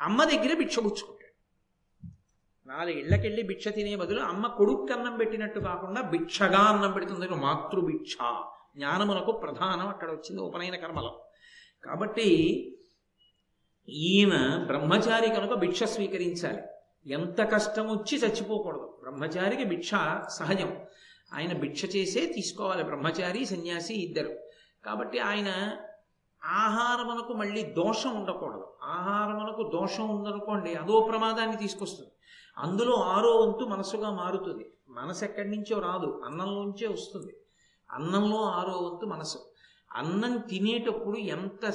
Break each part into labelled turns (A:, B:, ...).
A: అమ్మ దగ్గర భిక్ష పుచ్చుకుంటాడు. నాలుగేళ్ళకెళ్ళి భిక్ష తినే బదులు అమ్మ కొడుక్కి అన్నం పెట్టినట్టు కాకుండా భిక్షగా అన్నం పెడుతుంది. మాతృభిక్ష. జ్ఞానమునకు ప్రధానం అక్కడ వచ్చింది ఉపనయన కర్మలో. కాబట్టి ఈయన బ్రహ్మచారి కనుక భిక్ష స్వీకరించాలి. ఎంత కష్టం వచ్చి చచ్చిపోకూడదు. బ్రహ్మచారికి భిక్ష సహజం. ఆయన భిక్ష చేసే తీసుకోవాలి. బ్రహ్మచారి సన్యాసి ఇద్దరు. కాబట్టి ఆయన ఆహారమునకు మళ్ళీ దోషం ఉండకూడదు. ఆహారమునకు దోషం ఉందనుకోండి అదో ప్రమాదాన్ని తీసుకొస్తుంది. అందులో ఆరో వంతు మనసుగా మారుతుంది. మనసు ఎక్కడి నుంచో రాదు అన్నంలోంచే వస్తుంది. అన్నంలో ఆరో వంతు మనసు అన్నం తినేటప్పుడు ఎంత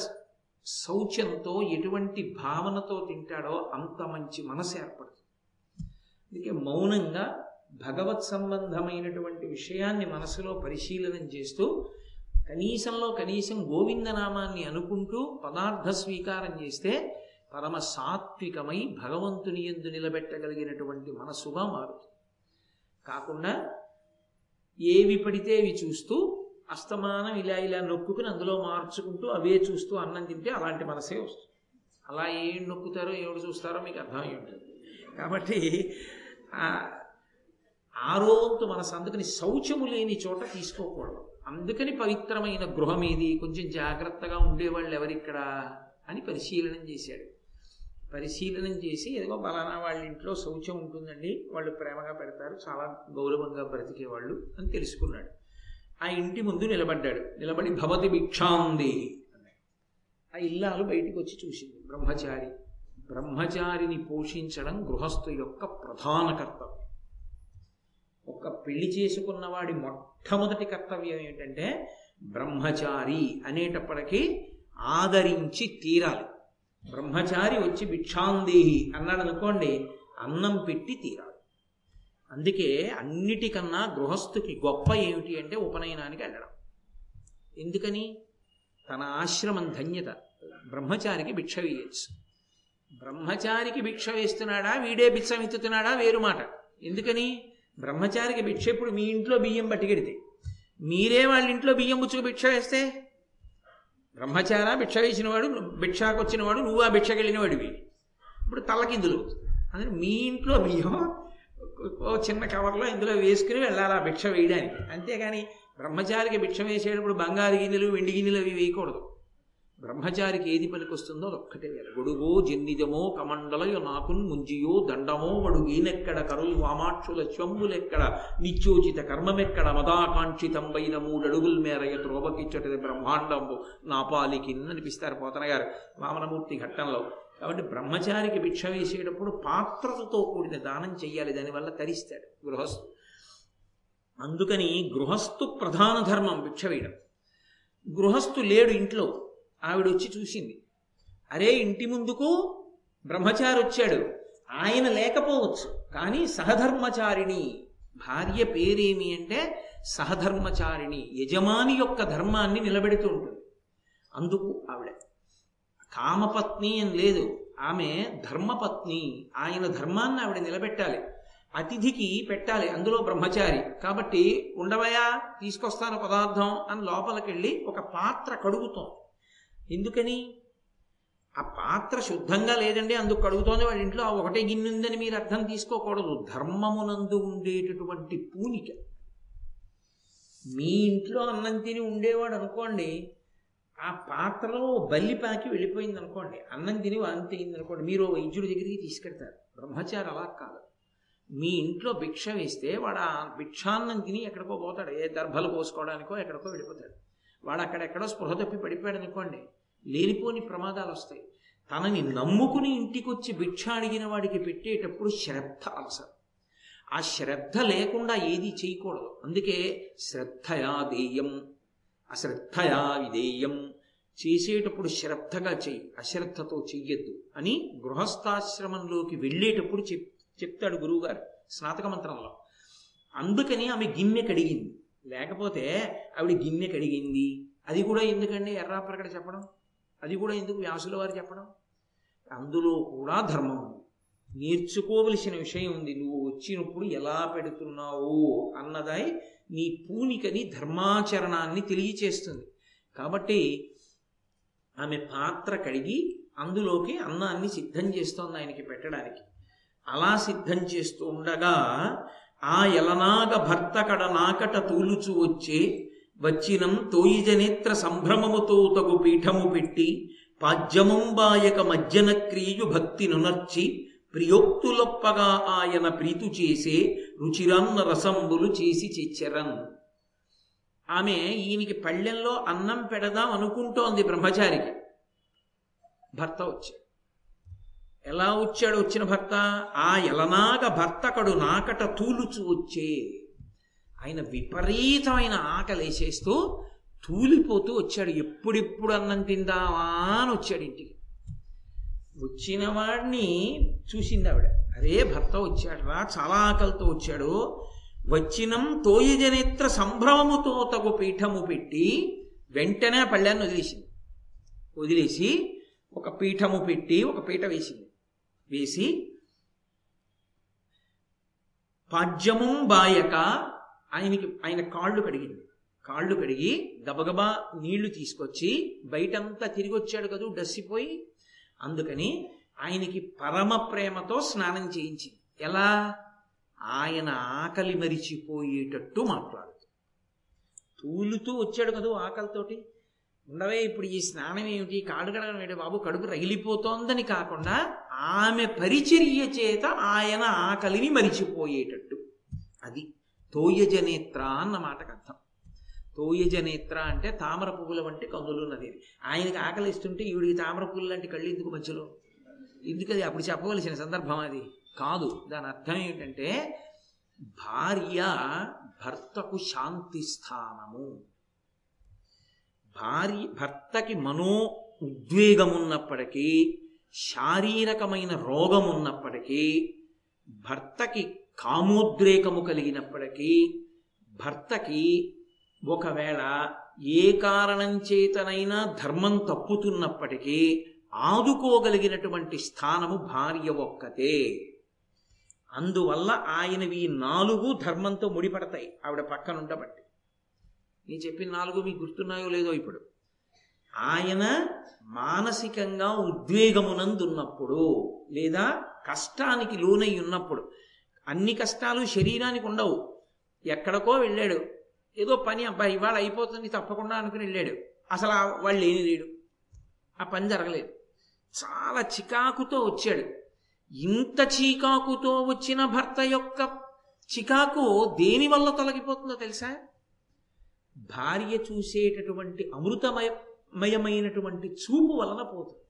A: శౌచ్యంతో ఎటువంటి భావనతో తింటాడో అంత మంచి మనసు ఏర్పడుతుంది. అందుకే మౌనంగా భగవత్ సంబంధమైనటువంటి విషయాన్ని మనసులో పరిశీలనం చేస్తూ కనీసంలో కనీసం గోవిందనామాన్ని అనుకుంటూ పదార్థ స్వీకారం చేస్తే పరమ సాత్వికమై భగవంతుని ఎందు నిలబెట్టగలిగినటువంటి మనసుగా మారుతుంది. కాకుండా ఏవి పడితే అవి చూస్తూ అస్తమానం ఇలా ఇలా నొక్కుకుని అందులో మార్చుకుంటూ అవే చూస్తూ అన్నం తింటే అలాంటి మనసే వస్తుంది. అలా ఏం నొక్కుతారో ఏడు చూస్తారో మీకు అర్థమై ఉంటుంది. కాబట్టి ఆరోంతు మనసు అందుకని శౌచము లేని చోట తీసుకోకూడదు. అందుకని పవిత్రమైన గృహం ఏది కొంచెం జాగ్రత్తగా ఉండేవాళ్ళు ఎవరిక్కడ అని పరిశీలనం చేశాడు. పరిశీలనం చేసి ఏదో బలానా వాళ్ళ ఇంట్లో శౌచం ఉంటుందండి వాళ్ళు ప్రేమగా పెడతారు చాలా గౌరవంగా బ్రతికేవాళ్ళు అని తెలుసుకున్నాడు. ఆ ఇంటి ముందు నిలబడ్డాడు. నిలబడి భవతి భిక్షాందేహి అన్నాడు. ఆ ఇల్లాలు బయటికి వచ్చి చూసింది. బ్రహ్మచారి. బ్రహ్మచారిని పోషించడం గృహస్థు యొక్క ప్రధాన కర్తవ్యం. పెళ్ళి చేసుకున్న వాడి మొట్టమొదటి కర్తవ్యం ఏంటంటే బ్రహ్మచారి అనేటప్పటికీ ఆదరించి తీరాలి. బ్రహ్మచారి వచ్చి భిక్షాందేహి అన్నాడు అనుకోండి అన్నం పెట్టి తీరాలి. అందుకే అన్నిటికన్నా గృహస్థుకి గొప్ప ఏమిటి అంటే ఉపనయనానికి వెళ్ళడం. ఎందుకని? తన ఆశ్రమం ధన్యత. బ్రహ్మచారికి భిక్ష వేయచ్చు. బ్రహ్మచారికి భిక్ష వేస్తున్నాడా? వీడే భిక్ష ఎత్తుతున్నాడా వేరు మాట. ఎందుకని? బ్రహ్మచారికి భిక్ష ఇప్పుడు మీ ఇంట్లో బియ్యం పట్టుకెడితే. మీరే వాళ్ళ ఇంట్లో బియ్యం ముచ్చుకు భిక్ష వేస్తే? బ్రహ్మచార భిక్ష వేసినవాడు భిక్షకు వచ్చినవాడు నువ్వు ఆ భిక్షకు వెళ్ళినవాడివి. ఇప్పుడు తలకిందులు. అందుకని మీ ఇంట్లో బియ్యం ఓ చిన్న కవర్లో ఇందులో వేసుకుని వెళ్ళాలి ఆ భిక్ష వేయడానికి. అంతేగాని బ్రహ్మచారికి భిక్ష వేసేటప్పుడు బంగారు గిన్నెలు వెండి గిన్నెలు అవి వేయకూడదు. బ్రహ్మచారికి ఏది పనికొస్తుందో అదొక్కటే. వేరు గొడుగో జన్నిజమో కమండలయో నాకున్ ముంజియో దండమో వడుగీనెక్కడ కరుల్ వామాక్షుల శ్వంబులెక్కడ నిత్యోచిత కర్మమెక్కడ? మదాకాంక్షితంబైన మూడడుగుల మేరయ త్రోవకిచ్చటది బ్రహ్మాండంబు. నాపాలికి అనిపిస్తారు పోతన గారు వామనమూర్తి ఘట్టంలో. కాబట్టి బ్రహ్మచారికి భిక్ష వేసేటప్పుడు పాత్రలతో కూడిన దానం చెయ్యాలి. దానివల్ల తరిస్తాడు గృహస్థు. అందుకని గృహస్థు ప్రధాన ధర్మం భిక్ష వేయడం. గృహస్థు లేడు ఇంట్లో. ఆవిడ వచ్చి చూసింది. అరే ఇంటి ముందుకు బ్రహ్మచారి వచ్చాడు ఆయన లేకపోవచ్చు కానీ సహధర్మచారిణి. భార్య పేరేమి అంటే సహధర్మచారిణి యజమాని యొక్క ధర్మాన్ని నిలబెడుతూ ఉంటుంది. అందుకు ఆవిడ కామపత్ని అని లేదు ఆమె ధర్మపత్ని ఆయన ధర్మాన్ని ఆవిడ నిలబెట్టాలి అతిథికి పెట్టాలి అందులో బ్రహ్మచారి. కాబట్టి ఉండవయా తీసుకొస్తాను పదార్థం అని లోపలికెళ్ళి ఒక పాత్ర కడుగుతోంది. ఎందుకని? ఆ పాత్ర శుద్ధంగా లేదండి అందుకు కడుగుతోంది. వాళ్ళ ఇంట్లో ఆ ఒకటే గిన్నె ఉందని మీరు అర్థం తీసుకోకూడదు. ధర్మమునందు ఉండేటటువంటి పూనిక. మీ ఇంట్లో అన్నం తిని ఉండేవాడు అనుకోండి ఆ పాత్రలో బల్లి పాకి వెళ్ళిపోయింది అనుకోండి అన్నం తిని వాంతి అయింది అనుకోండి మీరు వైద్యుడి దగ్గరికి తీసుకెడతారు. బ్రహ్మచారి అలా కాదు. మీ ఇంట్లో భిక్ష వేస్తే వాడు ఆ భిక్షాన్నం తిని ఎక్కడికో పోతాడు. ఏ దర్భలు పోసుకోవడానికో ఎక్కడికో వెళ్ళిపోతాడు. వాడు అక్కడెక్కడో స్పృహ తప్పి పడిపోయాడు అనుకోండి లేనిపోని ప్రమాదాలు వస్తాయి. తనని నమ్ముకుని ఇంటికొచ్చి భిక్ష అడిగిన వాడికి పెట్టేటప్పుడు శ్రద్ధ అవసరం. ఆ శ్రద్ధ లేకుండా ఏది చేయకూడదు. అందుకే శ్రద్ధయా దేయం అశ్రద్ధయా విధేయం చేసేటప్పుడు శ్రద్ధగా చెయ్యి అశ్రద్ధతో చెయ్యొద్దు అని గృహస్థాశ్రమంలోకి వెళ్ళేటప్పుడు చెప్ చెప్తాడు గురువుగారు స్నాతక మంత్రంలో. అందుకని ఆమె గిన్నె కడిగింది. లేకపోతే ఆవిడ గిన్నె కడిగింది. అది కూడా ఎందుకండి ఎర్రాపరకడ చెప్పడం? అది కూడా ఎందుకు వ్యాసుల వారు చెప్పడం? అందులో కూడా ధర్మం ఉంది. నేర్చుకోవలసిన విషయం ఉంది. నువ్వు వచ్చినప్పుడు ఎలా పెడుతున్నావు అన్నదై నీ పూనికని ధర్మాచరణాన్ని తెలియచేస్తుంది. కాబట్టి ఆమె పాత్ర కడిగి అందులోకి అన్నాన్ని సిద్ధం చేస్తోంది ఆయనకి పెట్టడానికి. అలా సిద్ధం చేస్తూ ఉండగా ఆ ఎలనాగ భర్త కడ నాకట తూలుచు వచ్చే వచ్చినం తోయిజనేత్ర సంభ్రమముతో తగు పీఠము పెట్టి పాజ్యమంబాయక మజ్జన క్రియు భక్తి నునర్చి ప్రియోక్తులొప్పగా ఆయన ప్రీతు చేసే రుచిరన్న రసంబులు చేసి చిచ్చరన్ ఆమె ఈయనకి పళ్ళెంలో అన్నం పెడదాం అనుకుంటోంది బ్రహ్మచారికి. భర్త వచ్చాడు ఎలా వచ్చాడు వచ్చిన భర్త? ఆ ఎలనాగ భర్తకడు నాకట తూలుచు వచ్చే. ఆయన విపరీతమైన ఆకలేసేస్తూ తూలిపోతూ వచ్చాడు. ఎప్పుడెప్పుడు అన్నం తిందామా అని వచ్చాడు ఇంటికి. వచ్చిన వాడిని చూసింది ఆవిడ. అరే భర్త వచ్చాడు రా చాలా ఆకలితో వచ్చాడు. వచ్చినం తోయజనేత్ర సంభ్రమముతో తగు పీఠము పెట్టి వెంటనే ఆ పళ్ళాన్ని వదిలేసింది. వదిలేసి ఒక పీఠము పెట్టి ఒక పీట వేసింది. వేసి పాడ్యమం బాయక ఆయనకి ఆయన కాళ్ళు కడిగింది. కాళ్ళు కడిగి గబగబా నీళ్ళు తీసుకొచ్చి బయటంతా తిరిగి వచ్చాడు కదూ డస్సిపోయి. అందుకని ఆయనకి పరమ ప్రేమతో స్నానం చేయించింది. ఎలా? ఆయన ఆకలి మరిచిపోయేటట్టు మాట్లాడు తూలుతూ వచ్చాడు కదూ ఆకలితోటి. ఉండవే ఇప్పుడు ఈ స్నానం ఏమిటి? కాడు కడగడం ఏంటి బాబు? కడుపు రగిలిపోతోందని కాకుండా ఆమె పరిచర్య చేత ఆయన ఆకలిని మరిచిపోయేటట్టు. అది తోయజనేత్ర అన్న మాటకు అర్థం. తోయజనేత్ర అంటే తామర పువ్వుల వంటి కన్నులు ఉన్నది. ఆయనకి ఆకలి ఇస్తుంటే ఈవిడికి తామర పువ్వులు లాంటి కళ్ళు ఎందుకు మధ్యలో? ఎందుకు అది అప్పుడు చెప్పవలసిన సందర్భం అది కాదు. దాని అర్థం ఏమిటంటే భార్య భర్తకు శాంతి స్థానము. భార్య భర్తకి మనో ఉద్వేగమున్నప్పటికీ శారీరకమైన రోగం ఉన్నప్పటికీ భర్తకి కామోద్రేకము కలిగినప్పటికీ భర్తకి ఒకవేళ ఏ కారణం చేతనైనా ధర్మం తప్పుతున్నప్పటికీ ఆదుకోగలిగినటువంటి స్థానము భార్య ఒక్కతే. అందువల్ల ఆయనవి నాలుగు ధర్మంతో ముడిపడతాయి. ఆవిడ పక్కనుండబట్టి. నేను చెప్పిన నాలుగు మీకు గుర్తున్నాయో లేదో ఇప్పుడు? ఆయన మానసికంగా ఉద్వేగమునందున్నప్పుడు లేదా కష్టానికి లోనై ఉన్నప్పుడు అన్ని కష్టాలు శరీరానికి ఉండవు. ఎక్కడికో వెళ్ళాడు. ఏదో పని అబ్బాయి ఇవాళ అయిపోతుంది తప్పకుండా అనుకుని వెళ్ళాడు. అసలు వాళ్ళు లేని లేడు ఆ పని జరగలేదు. చాలా చికాకుతో వచ్చాడు. ఇంత చికాకుతో వచ్చిన భర్త యొక్క చికాకు దేని వల్ల తొలగిపోతుందో తెలుసా? భార్య చూసేటటువంటి మయమైనటువంటి చూపు వలన పోతుంది.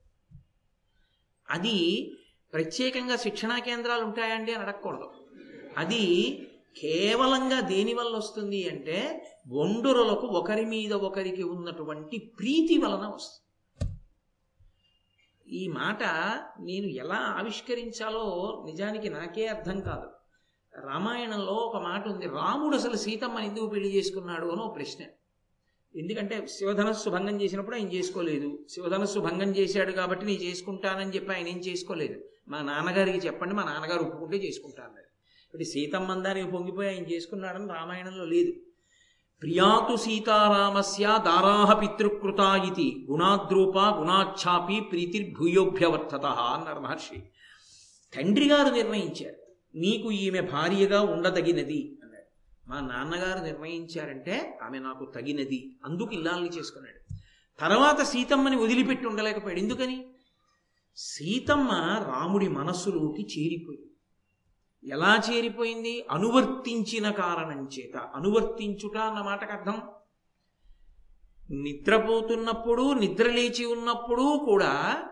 A: అది ప్రత్యేకంగా శిక్షణా కేంద్రాలు ఉంటాయండి అని అడగకూడదు. అది కేవలంగా దేని వల్ల వస్తుంది అంటే ఒండురలకు ఒకరి మీద ఒకరికి ఉన్నటువంటి ప్రీతి వలన వస్తుంది. ఈ మాట నేను ఎలా ఆవిష్కరించాలో నిజానికి నాకే అర్థం కాదు. రామాయణంలో ఒక మాట ఉంది రాముడు అసలు సీతమ్మని ఎందుకు పెళ్ళి చేసుకున్నాడు? అని ఒక ప్రశ్న. ఎందుకంటే శివధనస్సు భంగం చేసినప్పుడు ఆయన చేసుకోలేదు. శివధనస్సు భంగం చేశాడు కాబట్టి నేను చేసుకుంటానని చెప్పి ఆయన ఏం చేసుకోలేదు. మా నాన్నగారికి చెప్పండి మా నాన్నగారు ఒప్పుకుంటే చేసుకుంటాను ఇప్పుడు సీతమ్మందానికి పొంగిపోయి ఆయన చేసుకున్నాడని రామాయణంలో లేదు. ప్రియాతు సీతారామస్య దారాహ పితృకృతా ఇది గుణాద్రూప గుణాఛాపి ప్రీతిర్భూయోభ్యవర్తత అన్నారు మహర్షి. తండ్రి గారు నిర్ణయించారు నీకు ఈమె భార్యగా ఉండదగినది. మా నాన్నగారు నిర్ణయించారంటే ఆమె నాకు తగినది. అందుకు ఇల్లాలని చేసుకున్నాడు. తర్వాత సీతమ్మని వదిలిపెట్టి ఉండలేకపోయాడు. ఎందుకని? సీతమ్మ రాముడి మనస్సులోకి చేరిపోయింది. ఎలా చేరిపోయింది? అనువర్తించిన కారణం చేత. అనువర్తించుట అన్న మాటకు అర్థం? నిద్రపోతున్నప్పుడు నిద్ర లేచి ఉన్నప్పుడు కూడా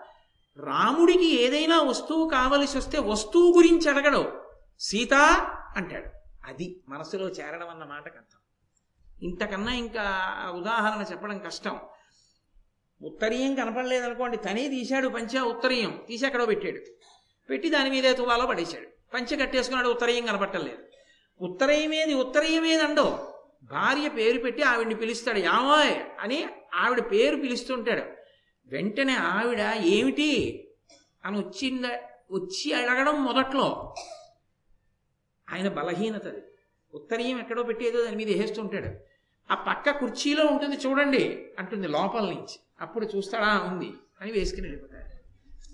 A: రాముడికి ఏదైనా వస్తువు కావలసి వస్తే వస్తువు గురించి అడగడు. సీత అంటాడు. అది మనసులో చేరడం అన్న మాటకు అర్థం. ఇంతకన్నా ఇంకా ఉదాహరణ చెప్పడం కష్టం. ఉత్తరీయం కనపడలేదనుకోండి తనే తీశాడు పంచ ఉత్తరీయం. తీసి ఎక్కడో పెట్టాడు. పెట్టి దాని మీద తులాలో పడేశాడు. పంచె కట్టేసుకున్నాడు ఉత్తరయం కనపట్టలేదు ఉత్తరయమేది ఉత్తరయమేది అండో భార్య పేరు పెట్టి ఆవిడ్ని పిలుస్తాడు. యామోయ్ అని ఆవిడ పేరు పిలుస్తుంటాడు. వెంటనే ఆవిడ ఏమిటి? అని వచ్చింద వచ్చి అడగడం మొదట్లో ఆయన బలహీనత అది. ఉత్తరీయం ఎక్కడో పెట్టేదో దాని మీద వేస్తుంటాడు ఆ పక్క కుర్చీలో ఉంటుంది చూడండి అంటుంది లోపల నుంచి. అప్పుడు చూస్తాడా ఉంది అని వేసుకుని వెళ్ళిపోతాడు.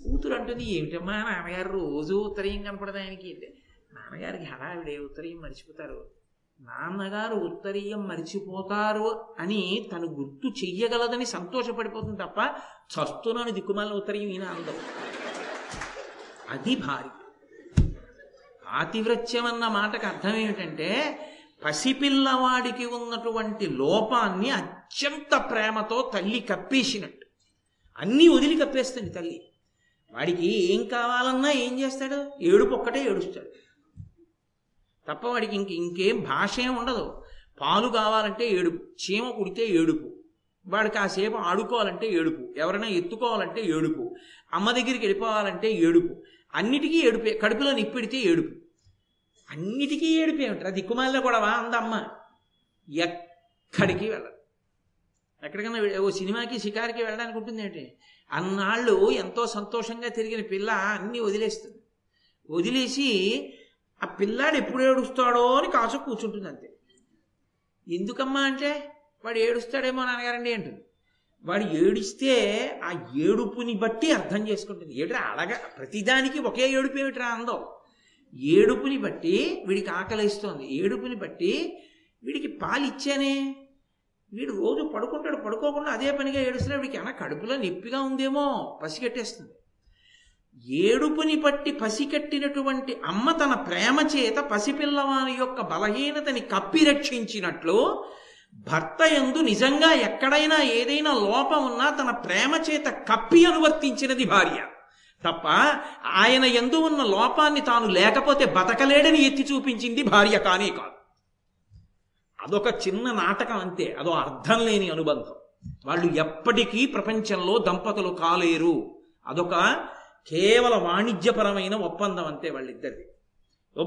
A: కూతురు అంటుంది ఏమిటమ్మా నాన్నగారు రోజు ఉత్తరీయం కనపడదు ఆయనకి? అంటే నాన్నగారికి హడావిడే ఉత్తరీయం మర్చిపోతారు. నాన్నగారు ఉత్తరీయం మర్చిపోతారు అని తను గుర్తు చెయ్యగలదని సంతోషపడిపోతుంది తప్ప చస్తున్నాను దిక్కుమాలిన ఉత్తరీయం ఈయన అందం అది భారీ. ఆతివ్రత్యం అన్న మాటకు అర్థం ఏమిటంటే పసిపిల్లవాడికి ఉన్నటువంటి లోపాన్ని అత్యంత ప్రేమతో తల్లి కప్పేసినట్టు. అన్నీ వదిలి కప్పేస్తుంది తల్లి. వాడికి ఏం కావాలన్నా ఏం చేస్తాడు? ఏడుపు ఒక్కటే ఏడుస్తాడు. తప్ప వాడికి ఇంక ఇంకేం భాష ఏం ఉండదు. పాలు కావాలంటే ఏడుపు చీమ కుడితే ఏడుపు. వాడు కాసేపు ఆడుకోవాలంటే ఏడుపు ఎవరైనా ఎత్తుకోవాలంటే ఏడుపు అమ్మ దగ్గరికి వెళ్ళిపోవాలంటే ఏడుపు అన్నిటికీ ఏడుపే కడుపులో నిప్పెడితే ఏడుపు. అన్నిటికీ ఏడుపే ఉంటారు. దిక్కుమాలిలో కూడా అందమ్మ ఎక్కడికి వెళ్ళదు ఎక్కడికైనా ఓ సినిమాకి షికారికి వెళ్ళడానికి ఉంటుంది ఏంటి? అన్నాళ్ళు ఎంతో సంతోషంగా తిరిగిన పిల్ల అన్నీ వదిలేస్తుంది. వదిలేసి ఆ పిల్లాడు ఎప్పుడు ఏడుస్తాడో అని కాసు కూర్చుంటుంది అంతే. ఎందుకమ్మా అంటే వాడు ఏడుస్తాడేమో నాన్నగారండి అంటుంది. వాడు ఏడిస్తే ఆ ఏడుపుని బట్టి అర్థం చేసుకుంటుంది. ఏడు అడగ ప్రతిదానికి ఒకే ఏడుపు ఏమిట్రా అందం? ఏడుపుని బట్టి వీడికి ఆకలిస్తోంది ఏడుపుని బట్టి వీడికి పాలు ఇచ్చానే. వీడు రోజు పడుకుంటాడు పడుకోకుండా అదే పనిగా ఏడుస్తున్నా వీడికి అన్న కడుపులో నొప్పిగా ఉందేమో? పసిగట్టేస్తుంది. ఏడుపుని పట్టి పసికట్టినటువంటి అమ్మ తన ప్రేమ చేత పసిపిల్లవాని యొక్క బలహీనతని కప్పి రక్షించినట్లు భర్త ఎందు నిజంగా ఎక్కడైనా ఏదైనా లోపం ఉన్నా తన ప్రేమ చేత కప్పి అనువర్తించినది భార్య. తప్ప ఆయన ఎందు ఉన్న లోపాన్ని తాను లేకపోతే బతకలేడని ఎత్తి చూపించింది భార్య కానే కాదు. అదొక చిన్న నాటకం అంతే అదో అర్థం లేని అనుబంధం. వాళ్ళు ఎప్పటికీ ప్రపంచంలో దంపతులు కాలేరు. అదొక కేవల వాణిజ్యపరమైన ఒప్పందం అంతే వాళ్ళిద్దరిది.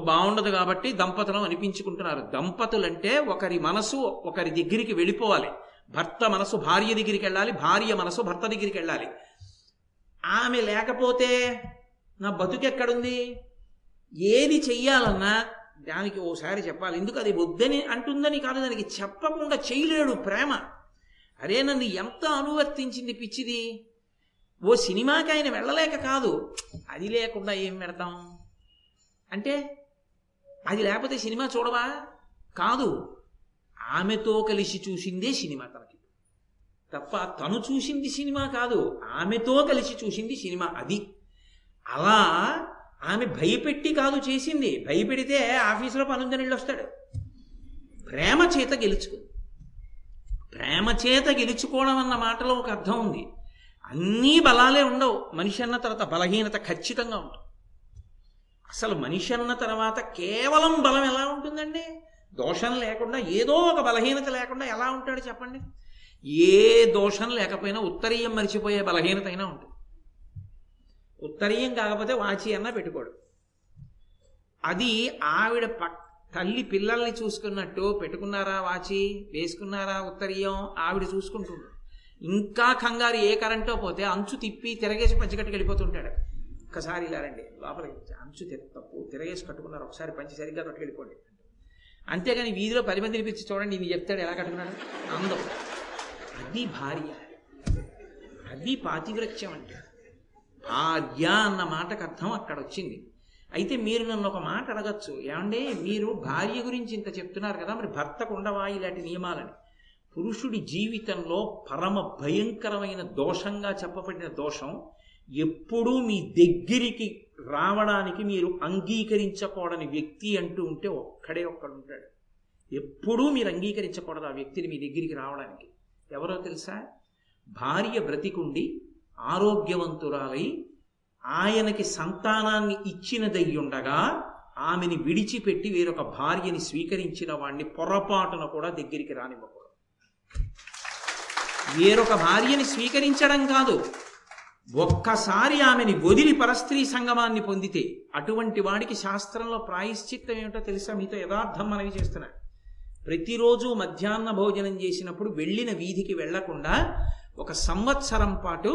A: బాగుండదు కాబట్టి దంపతులం అనిపించుకుంటున్నారు. దంపతులంటే ఒకరి మనసు ఒకరి దగ్గరికి వెళ్ళిపోవాలి. భర్త మనసు భార్య దగ్గరికి వెళ్ళాలి భార్య మనసు భర్త దగ్గరికి వెళ్ళాలి. ఆమె లేకపోతే నా బతుకెక్కడుంది ఏది చెయ్యాలన్నా దానికి ఓసారి చెప్పాలి. ఎందుకు అది వద్దని అంటుందని కాదు దానికి చెప్పకుండా చేయలేడు ప్రేమ. అరే నన్ను ఎంత అనువర్తించింది పిచ్చిది. ఓ సినిమాకి ఆయన వెళ్ళలేక కాదు. అది లేకుండా ఏం పెడతాం అంటే అది లేకపోతే సినిమా చూడవా? కాదు. ఆమెతో కలిసి చూసిందే సినిమా తనకి. తప్ప తను చూసింది సినిమా కాదు. ఆమెతో కలిసి చూసింది సినిమా అది. అలా ఆమె భయపెట్టి కాదు చేసింది. భయపెడితే ఆఫీసులో పనుందని వెళ్ళి వస్తాడు. ప్రేమ చేత గెలుచుకుంది ప్రేమ చేత గెలుచుకోవడం అన్న మాటలో ఒక అర్థం ఉంది. అన్నీ బలాలే ఉండవు. మనిషి అన్న తర్వాత బలహీనత ఖచ్చితంగా ఉంటుంది. అసలు మనిషి అన్న తర్వాత కేవలం బలం ఎలా ఉంటుందండి? దోషం లేకుండా ఏదో ఒక బలహీనత లేకుండా ఎలా ఉంటాడు చెప్పండి? ఏ దోషం లేకపోయినా ఉత్తరీయం మరిచిపోయే బలహీనత అయినా ఉంటుంది. ఉత్తరీయం కాకపోతే వాచి అన్నా పెట్టుకోడు. అది ఆవిడ పక్ తల్లి పిల్లల్ని చూసుకున్నట్టు పెట్టుకున్నారా వాచి? వేసుకున్నారా ఉత్తరీయం? ఆవిడ చూసుకుంటుంది. ఇంకా కంగారు ఏ కరెంటో పోతే అంచు తిప్పి తిరగేసి పంచికట్టుకు వెళ్ళిపోతుంటాడు. ఒక్కసారి ఇలా రండి లోపలికి అంచు తప్పు తిరగేసి కట్టుకున్నారు ఒకసారి పంచి సరిగ్గా కట్టుకెళ్ళిపోండి. అంతేగాని వీధిలో పది మంది పిలిచి చూడండి ఇది చెప్తాడు ఎలా కట్టుకున్నాడు. అందం. అది భార్య. అది పాతివ్రత్యం అంటే. భార్య అన్న మాటకు అర్థం అక్కడ వచ్చింది అయితే మీరు నన్ను ఒక మాట అడగచ్చు. ఏమంటే మీరు భార్య గురించి ఇంత చెప్తున్నారు కదా మరి భర్తకు ఉండవా ఇలాంటి నియమాలని. పురుషుడి జీవితంలో పరమ భయంకరమైన దోషంగా చెప్పబడిన దోషం ఎప్పుడూ మీ దగ్గరికి రావడానికి మీరు అంగీకరించకూడని వ్యక్తి అంటూ ఉంటే ఒక్కడే ఒక్కడు ఉంటాడు ఎప్పుడూ మీరు అంగీకరించకూడదు ఆ వ్యక్తిని మీ దగ్గరికి రావడానికి. ఎవరో తెలుసా? భార్య బ్రతికుండి ఆరోగ్యవంతురాలై ఆయనకి సంతానాన్ని ఇచ్చినదయ్యుండగా ఆమెని విడిచిపెట్టి వేరొక భార్యని స్వీకరించిన వాణ్ణి పొరపాటున కూడా దగ్గరికి రానివ్వకూడదు. వేరొక భార్యని స్వీకరించడం కాదు. ఒక్కసారి ఆమెని వదిలి పరస్త్రీ సంగమాన్ని పొందితే అటువంటి వాడికి శాస్త్రంలో ప్రాయశ్చిత్తం ఏమిటో తెలుసా? మీతో యథార్థం మనవి చేస్తున్నాను ప్రతిరోజు మధ్యాహ్న భోజనం చేసినప్పుడు వెళ్ళిన వీధికి వెళ్ళకుండా ఒక సంవత్సరం పాటు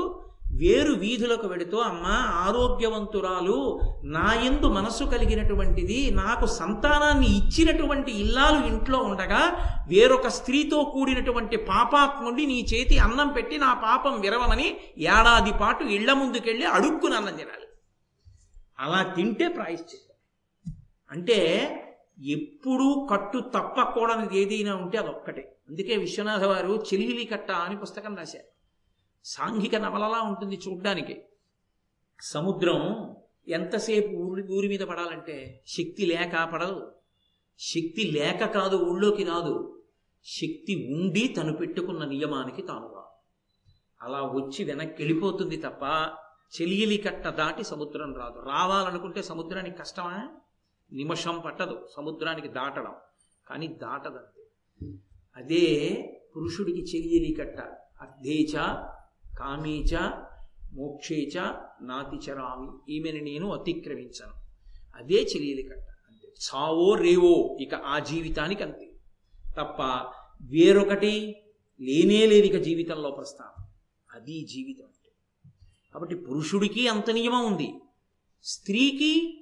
A: వేరు వీధులకు వెడుతూ అమ్మ ఆరోగ్యవంతురాలు నా ఎందు మనసు కలిగినటువంటిది నాకు సంతానాన్ని ఇచ్చినటువంటి ఇల్లాలు ఇంట్లో ఉండగా వేరొక స్త్రీతో కూడినటువంటి పాపాత్ముడి నీ చేతి అన్నం పెట్టి నా పాపం విరవమని ఏడాది పాటు ఇళ్ళ ముందుకెళ్ళి అడుక్కుని అన్నం తినాలి అలా తింటే ప్రాయశ్చిత్తం. అంటే ఎప్పుడూ కట్టు తప్పకూడనిది ఏదైనా ఉంటే అదొక్కటే. అందుకే విశ్వనాథ వారు చెల్లిలి కట్ట అని పుస్తకం రాశారు. సాంఘిక నవలలా ఉంటుంది చూడ్డానికి. సముద్రం ఎంతసేపు ఊరి ఊరి మీద పడాలంటే శక్తి లేక పడదు. శక్తి లేక కాదు ఊళ్ళోకి రాదు. శక్తి ఉండి తను పెట్టుకున్న నియమానికి తాను రా అలా వచ్చి వెనక్కి వెళ్ళిపోతుంది తప్ప చెలియలి కట్ట దాటి సముద్రం రాదు. రావాలనుకుంటే సముద్రానికి కష్టమా? నిమిషం పట్టదు సముద్రానికి దాటడం. కానీ దాటదంతే. అదే పురుషుడికి చెలియలి కట్ట అర్ధేచ కామేచ మోక్షేచ నాతిచరామి ఈమెను నేను అతిక్రమించను. అదే చెలియలి కట్ట అంతే. చావో రేవో. ఇక ఆ జీవితానికి అంతే తప్ప వేరొకటి లేనే లేదు ఇక జీవితంలో ప్రస్తావం అది జీవితం అంటే. కాబట్టి పురుషుడికి అంత నియమం ఉంది. స్త్రీకి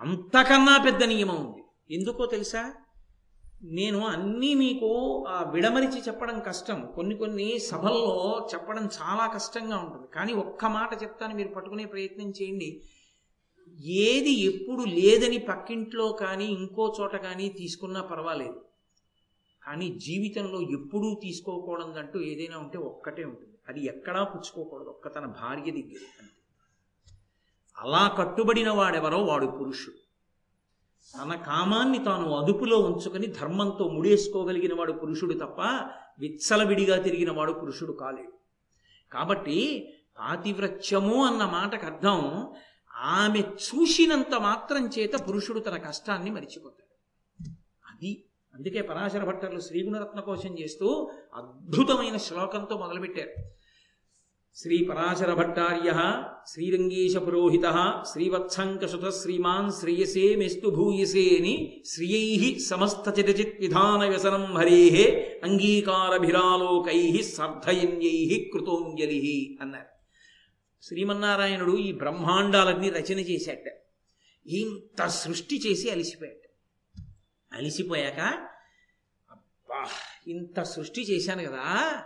A: అంతకన్నా పెద్ద నియమం ఉంది. ఎందుకో తెలుసా? నేను అన్నీ మీకు ఆ విడమరిచి చెప్పడం కష్టం. కొన్ని కొన్ని సభల్లో చెప్పడం చాలా కష్టంగా ఉంటుంది. కానీ ఒక్క మాట చెప్తాను మీరు పట్టుకునే ప్రయత్నం చేయండి. ఏది ఎప్పుడు లేదని పక్కింట్లో కానీ ఇంకో చోట కానీ తీసుకున్నా పర్వాలేదు. కానీ జీవితంలో ఎప్పుడూ తీసుకోకూడదంటూ ఏదైనా ఉంటే ఒక్కటే ఉంటుంది. అది ఎక్కడా పుచ్చుకోకూడదు. ఒక్క తన భార్య దగ్గర అంతే. అలా కట్టుబడిన వాడెవరో వాడు పురుషుడు. తన కామాన్ని తాను అదుపులో ఉంచుకొని ధర్మంతో ముడేసుకోగలిగిన వాడు పురుషుడు తప్ప విచ్చలవిడిగా తిరిగిన వాడు పురుషుడు కాలేడు. కాబట్టి పాతివ్రత్యము అన్న మాటకు అర్థం ఆమె చూసినంత మాత్రం చేత పురుషుడు తన కష్టాన్ని మరిచిపోతాడు. అది అందుకే పరాశర భట్టర్లు శ్రీగుణరత్న కోశం చేస్తూ అద్భుతమైన శ్లోకంతో మొదలుపెట్టారు. శ్రీ పరాశర భట్టార్య శ్రీరంగేశ పురోహిత శ్రీవత్సంకసుత శ్రీమాన్ శ్రేయసే మెస్తు భూయసే అని శ్రియై సమస్త చిరచిత్ విధాన వ్యసనం హరే అంగీకారభిరాలోకై సార్థయన్యై కృతోంజలి అన్నారు. శ్రీమన్నారాయణుడు ఈ బ్రహ్మాండాలన్నీ రచన చేశాట. ఇంత సృష్టి చేసి అలిసిపోయాట. అలిసిపోయాక అబ్బా ఇంత సృష్టి చేశాను కదా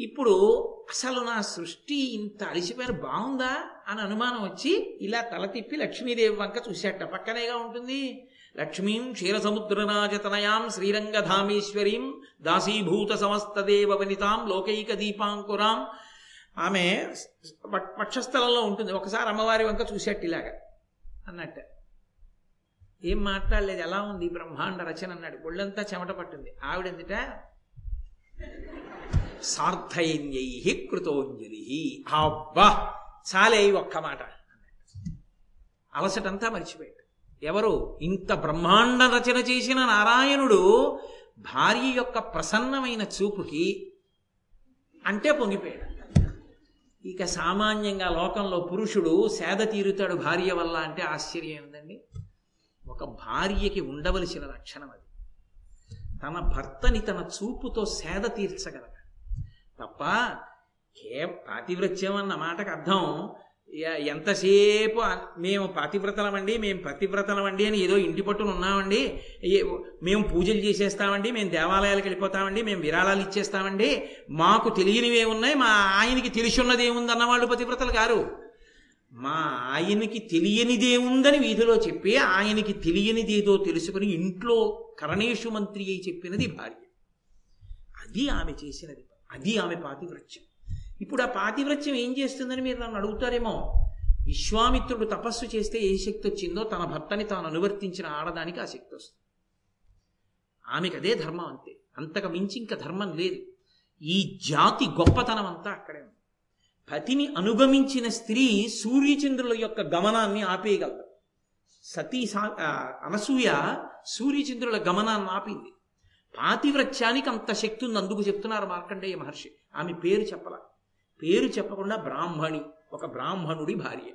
A: ఇప్పుడు అసలు నా సృష్టి ఇంత అలిసిపోయిన బాగుందా అని అనుమానం వచ్చి ఇలా తల తిప్పి లక్ష్మీదేవి వంక చూశాట పక్కనేగా ఉంటుంది. లక్ష్మీం క్షీరసముద్రనాజతనయాం శ్రీరంగధామేశ్వరీం దాసీభూత సమస్తదేవ వనితాం లోకైక దీపాంకురాం ఆమె పక్షస్థలంలో ఉంటుంది. ఒకసారి అమ్మవారి వంక చూసేట్టు ఇలాగా అన్నట్ట. ఏం మాట్లాడలేదు. ఎలా ఉంది బ్రహ్మాండ రచన అన్నాడు. ఒళ్ళంతా చెమట పట్టింది. ఆవిడెందుట? సార్థైన్యై కృతోంజలి అబ్బా! చాలే ఒక్క మాట. అలసటంతా మర్చిపోయాడు. ఎవరు? ఇంత బ్రహ్మాండ రచన చేసిన నారాయణుడు భార్య యొక్క ప్రసన్నమైన చూపుకి అంటే పొంగిపోయాడు. ఇక సామాన్యంగా లోకంలో పురుషుడు సేద తీరుతాడు భార్య వల్ల అంటే ఆశ్చర్యం ఏందండి? ఒక భార్యకి ఉండవలసిన లక్షణం అది. తన భర్తని తన చూపుతో సేద తీర్చగలగ తప్ప కే పాతివ్రత్యం అన్న మాటకు అర్థం. ఎంతసేపు మేము పాతివ్రతలమండి మేము పతివ్రతలమండి అని ఏదో ఇంటి పట్టున ఉన్నామండి. మేము పూజలు చేసేస్తామండి మేము దేవాలయాలకు వెళ్ళిపోతామండి మేము విరాళాలు ఇచ్చేస్తామండి. మాకు తెలియనివే ఉన్నాయి మా ఆయనకి తెలిసి ఉన్నది ఏముంది అన్నవాళ్ళు పతివ్రతలు గారు మా ఆయనకి తెలియనిదేముందని వీధిలో చెప్పి ఆయనకి తెలియనిదేదో తెలుసుకుని ఇంట్లో కరణేషు మంత్రి అయి చెప్పినది భార్య. అది ఆమె చేసినది. అది ఆమె పాతివ్రత్యం. ఇప్పుడు ఆ పాతివ్రత్యం ఏం చేస్తుందని మీరు నన్ను అడుగుతారేమో? విశ్వామిత్రుడు తపస్సు చేస్తే ఏ శక్తి వచ్చిందో తన భర్తని తాను అనువర్తించిన ఆడదానికి ఆ శక్తి వస్తుంది. ఆమెకు అదే ధర్మం అంతే. అంతకు మించి ఇంకా ధర్మం లేదు. ఈ జాతి గొప్పతనం అంతా అక్కడే ఉంది. పతిని అనుగమించిన స్త్రీ సూర్యచంద్రుల యొక్క గమనాన్ని ఆపేయగలదు. సతీ సా అనసూయ సూర్యచంద్రుల గమనాన్ని ఆపింది. పాతివ్రత్యానికి అంత శక్తి ఉంది. అందుకు చెప్తున్నారు మార్కండేయ మహర్షి. ఆమె పేరు చెప్పల. పేరు చెప్పకుండా బ్రాహ్మణి ఒక బ్రాహ్మణుడి భార్య.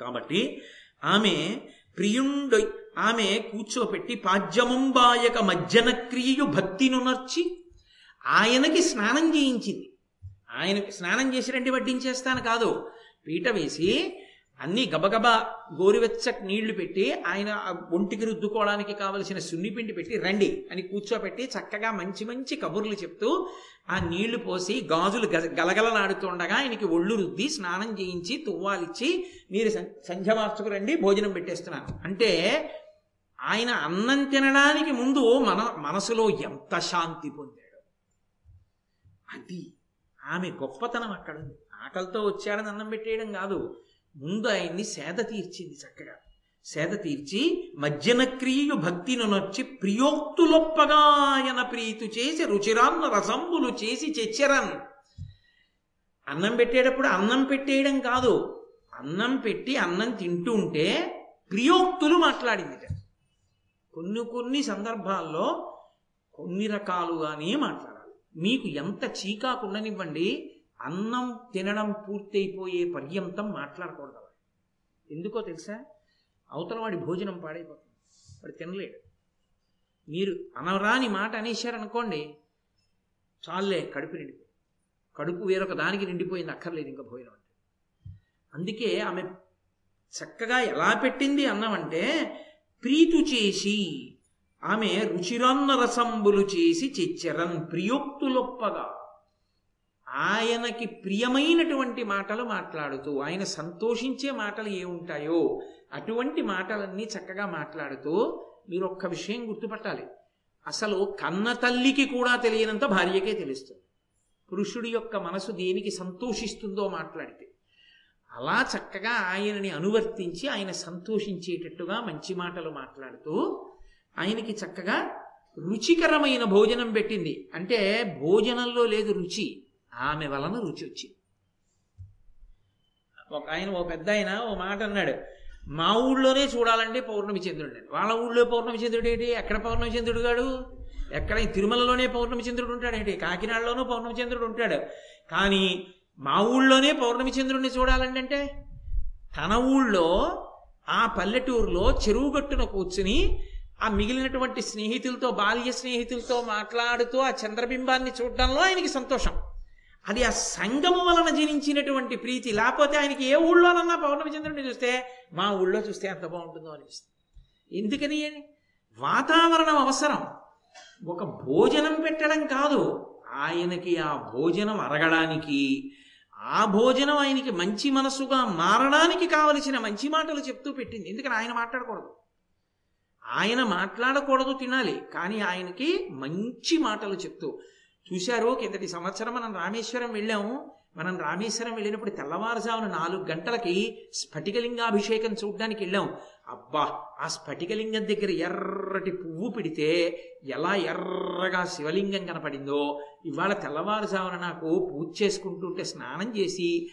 A: కాబట్టి ఆమె ప్రియుండ ఆమె కూర్చోపెట్టి పాజ్యముంబాయక మజ్జన క్రియయు భక్తినునర్చి ఆయనకి స్నానం చేయించింది. ఆయన స్నానం చేసి రండి వడ్డించేస్తాను కాదు. పీట వేసి అన్నీ గబగబా గోరువెచ్చటి నీళ్ళు పెట్టి ఆయన ఒంటికి రుద్దుకోవడానికి కావలసిన సున్నిపిండి పెట్టి రండి అని కూర్చోపెట్టి చక్కగా మంచి మంచి కబుర్లు చెప్తూ ఆ నీళ్ళు పోసి గాజులు గలగలలాడుతుండగా ఆయనకి ఒళ్ళు రుద్ది స్నానం చేయించి తువ్వాలిచ్చి మీరు సంధ్య మార్చుకు రండి భోజనం పెట్టేస్తున్నాను. అంటే ఆయన అన్నం తినడానికి ముందు మన మనసులో ఎంత శాంతి పొందాడు. అది ఆమె గొప్పతనం అక్కడ ఉంది. ఆకలితో వచ్చాడని అన్నం పెట్టేయడం కాదు. ముందు ఆయన్ని సేద తీర్చింది చక్కగా. సేద తీర్చి మధ్యన క్రియు భక్తిను నొచ్చి ప్రియోక్తులొప్పగాయన ప్రీతు చేసి రుచిరాన్న రసంబులు చేసి చెచ్చరన్ అన్నం పెట్టేటప్పుడు అన్నం పెట్టేయడం కాదు. అన్నం పెట్టి అన్నం తింటూ ఉంటే ప్రియోక్తులు మాట్లాడింది కొన్ని కొన్ని సందర్భాల్లో కొన్ని రకాలుగానే మాట్లాడాలి. మీకు ఎంత చీకాకుండనివ్వండి అన్నం తినడం పూర్తయిపోయే పర్యంతం మాట్లాడకూడదు ఎందుకో తెలుసా? అవతల వాడి భోజనం పాడైపోతుంది. వాడు తినలేడు. మీరు అనరాని మాట అనేశారనుకోండి చాలే కడుపు నిండిపోయింది. కడుపు వేరొక దానికి నిండిపోయింది అక్కర్లేదు ఇంకా భోజనం అంటే. అందుకే ఆమె చక్కగా ఎలా పెట్టింది అన్నమంటే ప్రీతు చేసి ఆమె రుచిరన్న రసంబులు చేసి చిచ్చరన్ ప్రియోక్తులొప్పగా. ఆయనకి ప్రియమైనటువంటి మాటలు మాట్లాడుతూ ఆయన సంతోషించే మాటలు ఏముంటాయో అటువంటి మాటలన్నీ చక్కగా మాట్లాడుతూ మీరు ఒక్క విషయం గుర్తుపట్టాలి. అసలు కన్న తల్లికి కూడా తెలియనంత భార్యకే తెలుస్తుంది. పురుషుడి యొక్క మనసు దేనికి సంతోషిస్తుందో మాట్లాడితే. అలా చక్కగా ఆయనని అనువర్తించి ఆయన సంతోషించేటట్టుగా మంచి మాటలు మాట్లాడుతూ ఆయనకి చక్కగా రుచికరమైన భోజనం పెట్టింది. అంటే భోజనంలో లేదు రుచి. ఆమె వలన రుచి వచ్చింది. ఒక ఆయన ఓ పెద్ద ఆయన ఓ మాట అన్నాడు మా ఊళ్ళోనే చూడాలండి పౌర్ణమి చంద్రుడు వాళ్ళ ఊళ్ళో పౌర్ణమి చంద్రుడు ఏంటి? ఎక్కడ పౌర్ణమి చంద్రుడు గాడు? ఎక్కడ తిరుమలలోనే పౌర్ణమి చంద్రుడు ఉంటాడేంటి కాకినాడలోనూ పౌర్ణమి చంద్రుడు ఉంటాడు. కానీ మా ఊళ్ళోనే పౌర్ణమి చంద్రుడిని చూడాలండి అంటే తన ఊళ్ళో ఆ పల్లెటూరులో చెరువు గట్టున కూర్చుని ఆ మిగిలినటువంటి స్నేహితులతో బాల్య స్నేహితులతో మాట్లాడుతూ ఆ చంద్రబింబాన్ని చూడడంలో ఆయనకి సంతోషం. అది ఆ సంగమం వలన జనించినటువంటి ప్రీతి. లేకపోతే ఆయనకి ఏ ఊళ్ళోనన్నా పౌర్ణమి చంద్రుడిని చూస్తే మా ఊళ్ళో చూస్తే ఎంత బాగుంటుందో అనిపిస్తుంది. ఎందుకని వాతావరణం అవసరం. ఒక భోజనం పెట్టడం కాదు. ఆయనకి ఆ భోజనం అరగడానికి ఆ భోజనం ఆయనకి మంచి మనసుగా మారడానికి కావలసిన మంచి మాటలు చెప్తూ పెట్టింది. ఎందుకని? ఆయన మాట్లాడకూడదు. ఆయన మాట్లాడకూడదు తినాలి. కానీ ఆయనకి మంచి మాటలు చెప్తూ చూశారు కిందటి సంవత్సరం మనం రామేశ్వరం వెళ్ళాము. మనం రామేశ్వరం వెళ్ళినప్పుడు తెల్లవారుజామున నాలుగు గంటలకి స్ఫటికలింగాభిషేకం చూడడానికి వెళ్ళాం. అబ్బా ఆ స్ఫటికలింగం దగ్గర ఎర్రటి పువ్వు పిడితే ఎలా ఎర్రగా శివలింగం కనపడిందో. ఇవాళ తెల్లవారుజామున నాకు పూజ చేసుకుంటుంటే స్నానం చేసి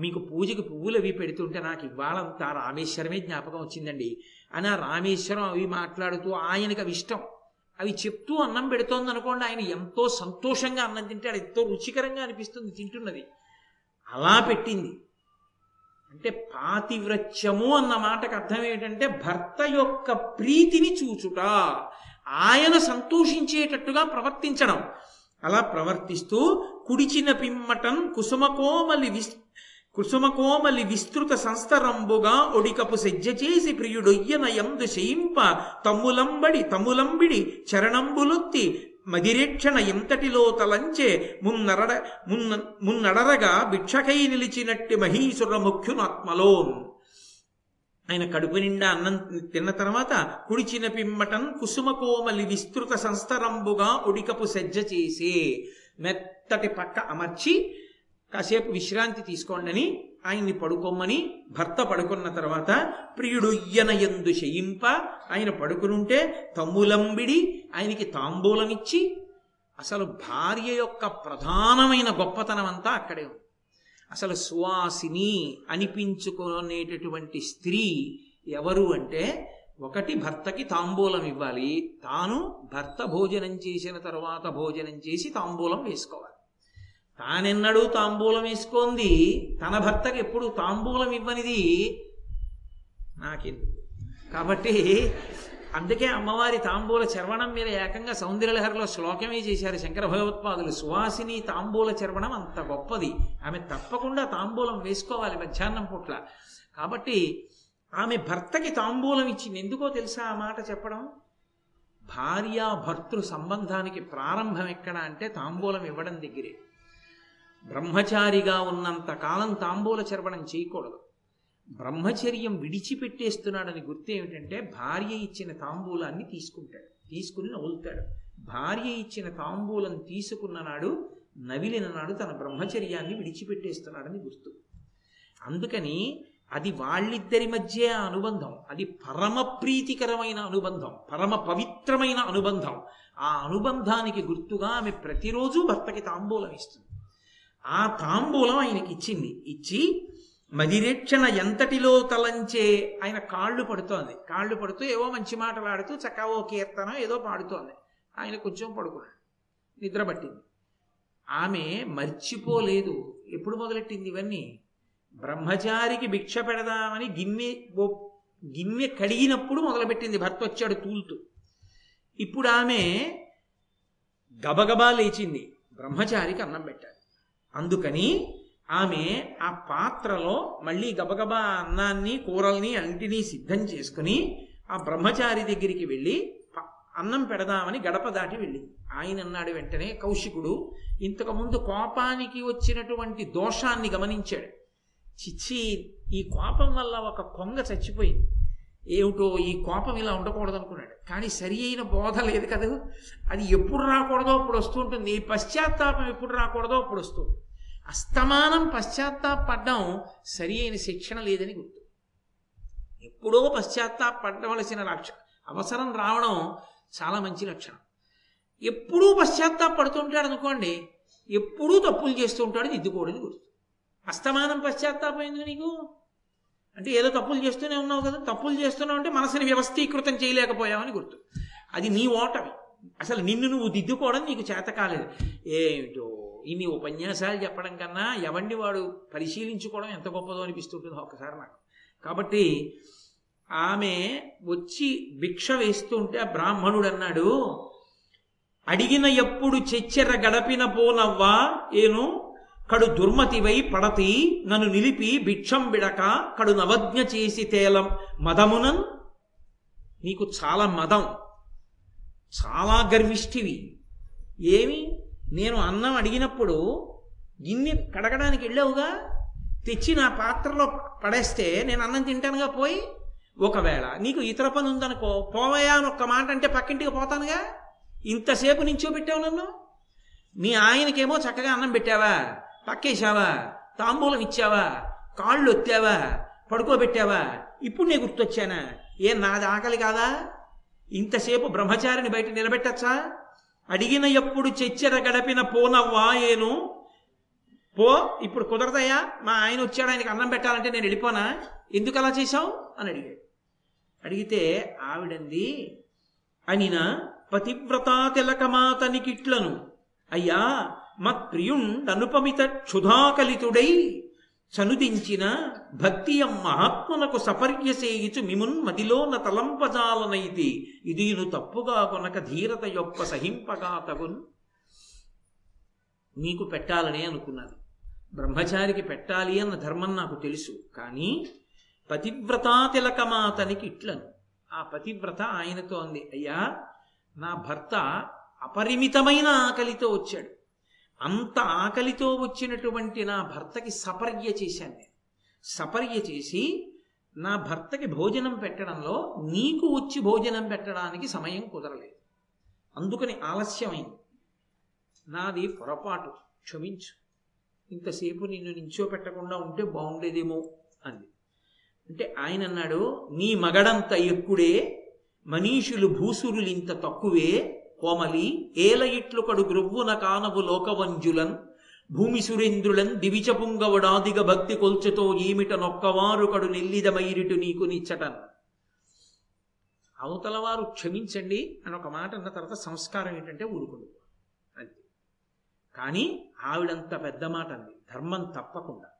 A: మీకు పూజకి పువ్వులు అవి పెడుతుంటే నాకు ఇవాళంతా రామేశ్వరమే జ్ఞాపకం వచ్చిందండి. అని ఆ రామేశ్వరం అవి మాట్లాడుతూ ఆయనకు అవి ఇష్టం. అవి చెప్తూ అన్నం పెడుతోంది అనుకోండి ఆయన ఎంతో సంతోషంగా అన్నం తింటాడు ఎంతో రుచికరంగా అనిపిస్తుంది తింటున్నది. అలా పెట్టింది. అంటే పాతివ్రత్యము అన్న మాటకు అర్థం ఏంటంటే భర్త యొక్క ప్రీతిని చూచుట ఆయన సంతోషించేటట్టుగా ప్రవర్తించడం. అలా ప్రవర్తిస్తూ కుడిచిన పిమ్మటం కుసుమకోమలి విస్ కుసుమకోమలి విస్తృత సంస్తరంబుగా ఒడికపు సెజ్జ చేసి ప్రియుడొయ్యన యందు శయింప తమ్ములంబడి తమ్ములంబిడి చరణంబులొత్తి మదిరేక్షణ ఎంతటిలో తలంచే మున్నరడ మున్న మున్నడరగా భిక్షకై నిలిచినట్టి మహీసుర ముఖ్యునాత్మలో ఆయన కడుపు నిండా అన్నం తిన్న తర్వాత కుడిచిన పిమ్మటం కుసుమకోమలి విస్తృత సంస్తరంబుగా ఉడికపు సెజ్జ చేసి మెత్తటి పక్క అమర్చి కాసేపు విశ్రాంతి తీసుకోండని ఆయన్ని పడుకోమని భర్త పడుకున్న తర్వాత ప్రియుడు ఇయ్యన ఎందు శయింప ఆయన పడుకునుంటే తమ్ములంబిడి ఆయనకి తాంబూలమిచ్చి అసలు భార్య యొక్క ప్రధానమైన గొప్పతనం అంతా అక్కడే ఉంది. అసలు సువాసిని అనిపించుకునేటటువంటి స్త్రీ ఎవరు అంటే ఒకటి భర్తకి తాంబూలం ఇవ్వాలి తాను భర్త భోజనం చేసిన తర్వాత భోజనం చేసి తాంబూలం వేసుకోవాలి. తానెన్నడూ తాంబూలం వేసుకుంది తన భర్తకి ఎప్పుడు తాంబూలం ఇవ్వనిది నాకెందుకు కాబట్టి అందుకే అమ్మవారి తాంబూల చర్వణం మీద ఏకంగా సౌందర్యలహరిలో శ్లోకమే చేశారు శంకర భగవత్పాదులు. సువాసిని తాంబూల చర్వణం అంత గొప్పది. ఆమె తప్పకుండా తాంబూలం వేసుకోవాలి మధ్యాహ్నం పూట్ల. కాబట్టి ఆమె భర్తకి తాంబూలం ఇచ్చింది. ఎందుకో తెలుసా ఆ మాట చెప్పడం? భార్యాభర్తృ సంబంధానికి ప్రారంభం ఎక్కడ అంటే తాంబూలం ఇవ్వడం దగ్గరే. బ్రహ్మచారిగా ఉన్నంత కాలం తాంబూల చర్వణం చేయకూడదు. బ్రహ్మచర్యం విడిచిపెట్టేస్తున్నాడని గుర్తు ఏమిటంటే భార్య ఇచ్చిన తాంబూలాన్ని తీసుకుంటాడు తీసుకుని నవ్వులుతాడు. భార్య ఇచ్చిన తాంబూలం తీసుకున్న నాడు నవిలిన నాడు తన బ్రహ్మచర్యాన్ని విడిచిపెట్టేస్తున్నాడని గుర్తు. అందుకని అది వాళ్ళిద్దరి మధ్య అనుబంధం అది పరమ ప్రీతికరమైన అనుబంధం పరమ పవిత్రమైన అనుబంధం. ఆ అనుబంధానికి గుర్తుగా ఆమె ప్రతిరోజు భర్తకి తాంబూలం ఇస్తుంది. ఆ తాంబూలం ఆయనకి ఇచ్చింది. ఇచ్చి మదిరేక్షణ ఎంతటిలో తలంచే ఆయన కాళ్ళు పడుతోంది. కాళ్ళు పడుతూ ఏవో మంచి మాటలు ఆడుతూ చక్కవో కీర్తనం ఏదో పాడుతోంది. ఆయన కొంచెం పడుకున్నాడు. నిద్ర పట్టింది. ఆమె మర్చిపోలేదు. ఎప్పుడు మొదలెట్టింది ఇవన్నీ? బ్రహ్మచారికి భిక్ష పెడదామని గిన్నె గిన్నె కడిగినప్పుడు మొదలుపెట్టింది. భర్త వచ్చాడు తూలుతూ. ఇప్పుడు ఆమె గబగబా లేచింది. బ్రహ్మచారికి అన్నం పెట్టాలి. అందుకని ఆమె ఆ పాత్రలో మళ్ళీ గబగబా అన్నాన్ని కూరల్ని అంటిని సిద్ధం చేసుకుని ఆ బ్రహ్మచారి దగ్గరికి వెళ్ళి అన్నం పెడదామని గడప దాటి వెళ్ళింది. ఆయన అన్నాడు వెంటనే కౌశికుడు ఇంతకుముందు కోపానికి వచ్చినటువంటి దోషాన్ని గమనించాడు. చిచ్చి ఈ కోపం వల్ల ఒక కొంగ చచ్చిపోయింది. ఏమిటో ఈ కోపం ఇలా ఉండకూడదు అనుకున్నాడు. కానీ సరి అయిన బోధ లేదు కదా. అది ఎప్పుడు రాకూడదో అప్పుడు వస్తుంటుంది ఈ పశ్చాత్తాపం ఎప్పుడు రాకూడదో అప్పుడు వస్తుంది అస్తమానం పశ్చాత్తాపడ్డం సరి అయిన శిక్షణ లేదని గుర్తు. ఎప్పుడో పశ్చాత్తాపడవలసిన లక్ష అవసరం రావడం చాలా మంచి లక్షణం. ఎప్పుడూ పశ్చాత్తాపడుతుంటాడు అనుకోండి ఎప్పుడూ తప్పులు చేస్తూ ఉంటాడు దిద్దుకోవడం గుర్తు. అస్తమానం పశ్చాత్తాపం ఎందుకు నీకు? అంటే ఏదో తప్పులు చేస్తూనే ఉన్నావు కదా. తప్పులు చేస్తున్నావు అంటే మనసుని వ్యవస్థీకృతం చేయలేకపోయావని గుర్తు. అది నీ ఓటమి. అసలు నిన్ను నువ్వు దిద్దుకోవడం నీకు చేత కాలేదు. ఏమిటో? ఇన్ని ఉపన్యాసాలు చెప్పడం కన్నా ఎవండి వాడు పరిశీలించుకోవడం ఎంత గొప్పదో అనిపిస్తుంటుంది ఒక్కసారి నాకు. కాబట్టి ఆమె వచ్చి భిక్ష వేస్తుంటే ఆ బ్రాహ్మణుడు అన్నాడు అడిగిన ఎప్పుడు చెచ్చెర గడపిన పోనవ్వా? ఏను? కడు దుర్మతివై పడతి నన్ను నిలిపి భిక్షం విడక కడు నవజ్ఞ చేసి తేలం మదమునన్ నీకు చాలా మదం చాలా గర్విష్ఠివి. ఏమి? నేను అన్నం అడిగినప్పుడు గిన్నె కడగడానికి వెళ్ళావుగా? తెచ్చి నా పాత్రలో పడేస్తే నేను అన్నం తింటానుగా పోయి? ఒకవేళ నీకు ఇతర పని ఉందనుకో పోవయా అని ఒక్క మాట అంటే పక్కింటికి పోతానుగా? ఇంతసేపు నించోబెట్టావు నన్ను? మీ ఆయనకేమో చక్కగా అన్నం పెట్టావా? పక్కేశావా తాంబూలం ఇచ్చావా? కాళ్ళు ఒత్తావా పడుకోబెట్టావా? ఇప్పుడు నేను గుర్తొచ్చానా? ఏ నాది ఆకలి కాదా? ఇంతసేపు బ్రహ్మచారిని బయట నిలబెట్టచ్చా? అడిగిన ఎప్పుడు చెచ్చెర గడపిన పోనవ్వా ఏను? పో ఇప్పుడు కుదరదయ్యా. మా ఆయన వచ్చాడు ఆయనకి అన్నం పెట్టాలంటే నేను వెళ్ళిపోనా? ఎందుకు అలా చేశావు? అని అడిగాడు. అడిగితే ఆవిడంది అనిన పతివ్రతా తిలకమాతనికిట్లను అయ్యా మత్ప్రియుండనుపమిత క్షుధాకలితుడై చనుదించిన భక్తియం మహాత్మునకు సపర్యసేయుచు మిమున్ మదిలోన తలంపజాలనైతి ఇదిను తప్పుగా కొనక ధీరత యొక్క సహింపగా తగున్ నీకు పెట్టాలనే అనుకున్నాను బ్రహ్మచారికి పెట్టాలి అన్న ధర్మం నాకు తెలుసు. కానీ పతివ్రతా తిలకమాతనికి ఇట్లను. ఆ పతివ్రత ఆయనతో అంది. అయ్యా నా భర్త అపరిమితమైన ఆకలితో వచ్చాడు. అంత ఆకలితో వచ్చినటువంటి నా భర్తకి సపర్య చేశాను నేను. సపర్య చేసి నా భర్తకి భోజనం పెట్టడంలో నీకు వచ్చి భోజనం పెట్టడానికి సమయం కుదరలేదు. అందుకని ఆలస్యమైంది. నాది పొరపాటు క్షమించు. ఇంతసేపు నిన్ను నించో పెట్టకుండా ఉంటే బాగుండేదేమో అంది. అంటే ఆయన అన్నాడు నీ మగడంత ఎక్కుడే మనీషులు భూసురులింత తక్కువే కోమలి ఏల ఇట్లు కడు గ్రొవ్వున కానవు లోకవంజులన్ భూమి సురేంద్రులన్ దివిచపుంగవుడాదిగ భక్తి కొల్చుతో ఏమిట నొక్కవారు కడు నెల్లిదమైరిటు నీకు నిచ్చటన్. అవతల వారు క్షమించండి అని ఒక మాట అన్న తర్వాత సంస్కారం ఏంటంటే ఊరుకుండు. అంతే. కానీ ఆవిడంత పెద్ద మాట అంది. ధర్మం తప్పకుండా.